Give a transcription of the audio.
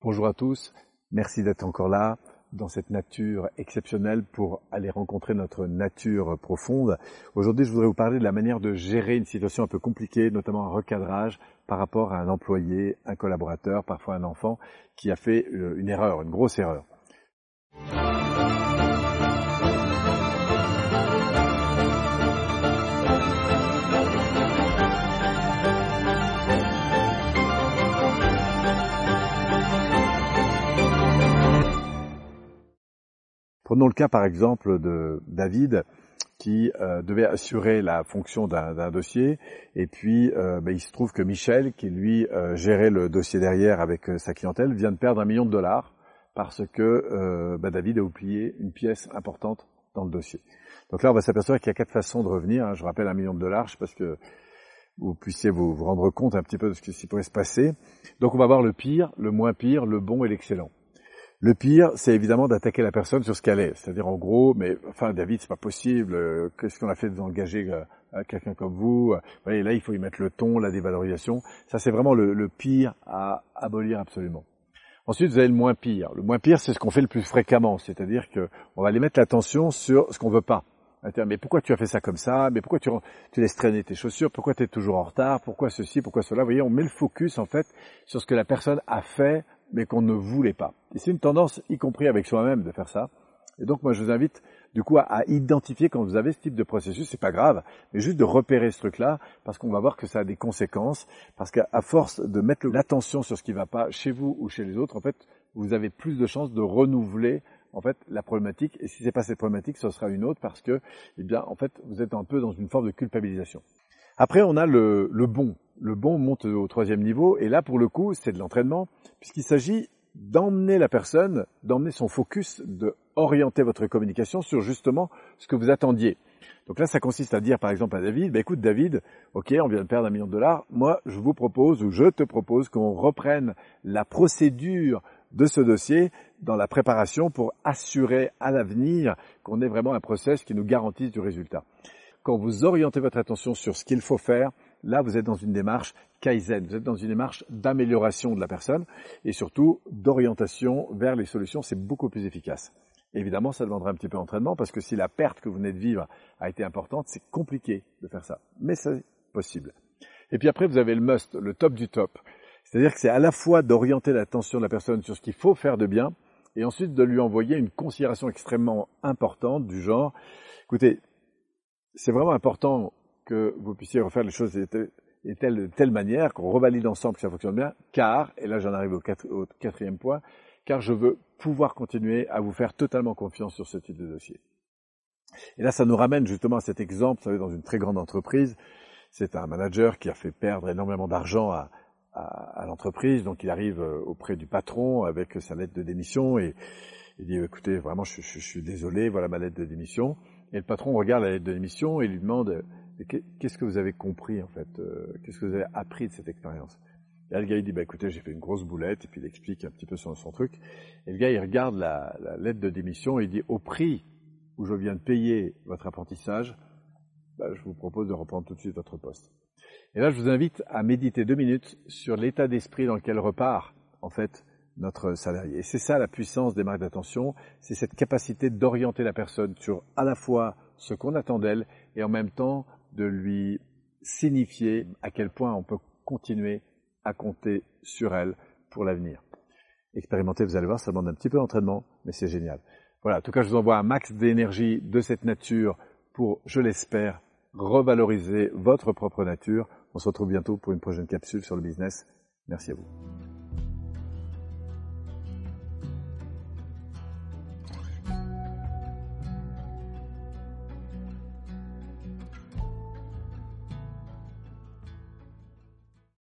Bonjour à tous, merci d'être encore là dans cette nature exceptionnelle pour aller rencontrer notre nature profonde. Aujourd'hui, je voudrais vous parler de la manière de gérer une situation un peu compliquée, notamment un recadrage par rapport à un employé, un collaborateur, parfois un enfant qui a fait euh, une erreur, une grosse erreur. Prenons le cas par exemple de David qui euh, devait assurer la fonction d'un dossier et puis euh, ben, il se trouve que Michel qui lui euh, gérait le dossier derrière avec sa clientèle vient de perdre un million de dollars parce que ben, David a oublié une pièce importante dans le dossier. Donc là on va s'apercevoir qu'il y a quatre façons de revenir. Hein. Je rappelle un million de dollars, je sais pas que vous puissiez vous rendre compte un petit peu de ce qui pourrait se passer. Donc on va voir le pire, le moins pire, le bon et l'excellent. Le pire, c'est évidemment d'attaquer la personne sur ce qu'elle est. C'est-à-dire en gros, mais enfin David, c'est pas possible. Euh, qu'est-ce qu'on a fait d'engager euh, quelqu'un comme vous euh, voyez, Là, il faut y mettre le ton, la dévalorisation. Ça, c'est vraiment le, pire à abolir absolument. Ensuite, vous avez le moins pire. Le moins pire, c'est ce qu'on fait le plus fréquemment. C'est-à-dire que on va aller mettre l'attention sur ce qu'on veut pas. Mais pourquoi tu as fait ça comme ça? Mais pourquoi tu, tu laisses traîner tes chaussures? Pourquoi tu es toujours en retard? Pourquoi ceci? Pourquoi cela? Vous voyez, on met le focus en fait sur ce que la personne a fait mais qu'on ne voulait pas. Et c'est une tendance, y compris avec soi-même, de faire ça. Et donc moi je vous invite du coup à, identifier quand vous avez ce type de processus, c'est pas grave, mais juste de repérer ce truc-là, parce qu'on va voir que ça a des conséquences, parce qu'à force de mettre l'attention sur ce qui va pas chez vous ou chez les autres, en fait, vous avez plus de chances de renouveler en fait la problématique. Et si c'est pas cette problématique, ce sera une autre parce que, eh bien, en fait, vous êtes un peu dans une forme de culpabilisation. Après, on a le, le bon. Le bon monte au troisième niveau, et là, pour le coup, c'est de l'entraînement, puisqu'il s'agit d'emmener la personne, d'emmener son focus, de orienter votre communication sur justement ce que vous attendiez. Donc là, ça consiste à dire par exemple à David, bah, écoute David, ok, on vient de perdre un million de dollars, moi je vous propose ou je te propose qu'on reprenne la procédure de ce dossier dans la préparation pour assurer à l'avenir qu'on ait vraiment un process qui nous garantisse du résultat quand vous orientez votre attention sur ce qu'il faut faire, là, vous êtes dans une démarche Kaizen, vous êtes dans une démarche d'amélioration de la personne et surtout d'orientation vers les solutions, c'est beaucoup plus efficace. Évidemment, ça demandera un petit peu d'entraînement parce que si la perte que vous venez de vivre a été importante, c'est compliqué de faire ça. Mais c'est possible. Et puis après, vous avez le must, le top du top. C'est-à-dire que c'est à la fois d'orienter l'attention de la personne sur ce qu'il faut faire de bien et ensuite de lui envoyer une considération extrêmement importante du genre, écoutez, c'est vraiment important que vous puissiez refaire les choses de telle, manière, qu'on revalide ensemble que ça fonctionne bien, car, et là j'en arrive au, quatrième point, car je veux pouvoir continuer à vous faire totalement confiance sur ce type de dossier. Et là, ça nous ramène justement à cet exemple, vous savez, dans une très grande entreprise, c'est un manager qui a fait perdre énormément d'argent à, à, à l'entreprise, donc il arrive euh, auprès du patron avec sa lettre de démission et il dit, écoutez, vraiment, je, suis désolé, voilà ma lettre de démission. Et le patron regarde la lettre de l'émission et lui demande qu'est-ce que vous avez compris en fait, euh, qu'est-ce que vous avez appris de cette expérience? Et là, le gars il dit bah écoutez j'ai fait une grosse boulette et puis il explique un petit peu son, son truc. Et le gars il regarde la, la lettre de démission et il dit au prix où je viens de payer votre apprentissage, bah, je vous propose de reprendre tout de suite votre poste. Et là je vous invite à méditer deux minutes sur l'état d'esprit dans lequel repart en fait notre salarié. Et c'est ça la puissance des marques d'attention, c'est cette capacité d'orienter la personne sur à la fois ce qu'on attend d'elle et en même temps de lui signifier à quel point on peut continuer à compter sur elle pour l'avenir. Expérimentez, vous allez voir, ça demande un petit peu d'entraînement, mais c'est génial. Voilà, en tout cas, je vous envoie un max d'énergie de cette nature pour, je l'espère, revaloriser votre propre nature. On se retrouve bientôt pour une prochaine capsule sur le business. Merci à vous.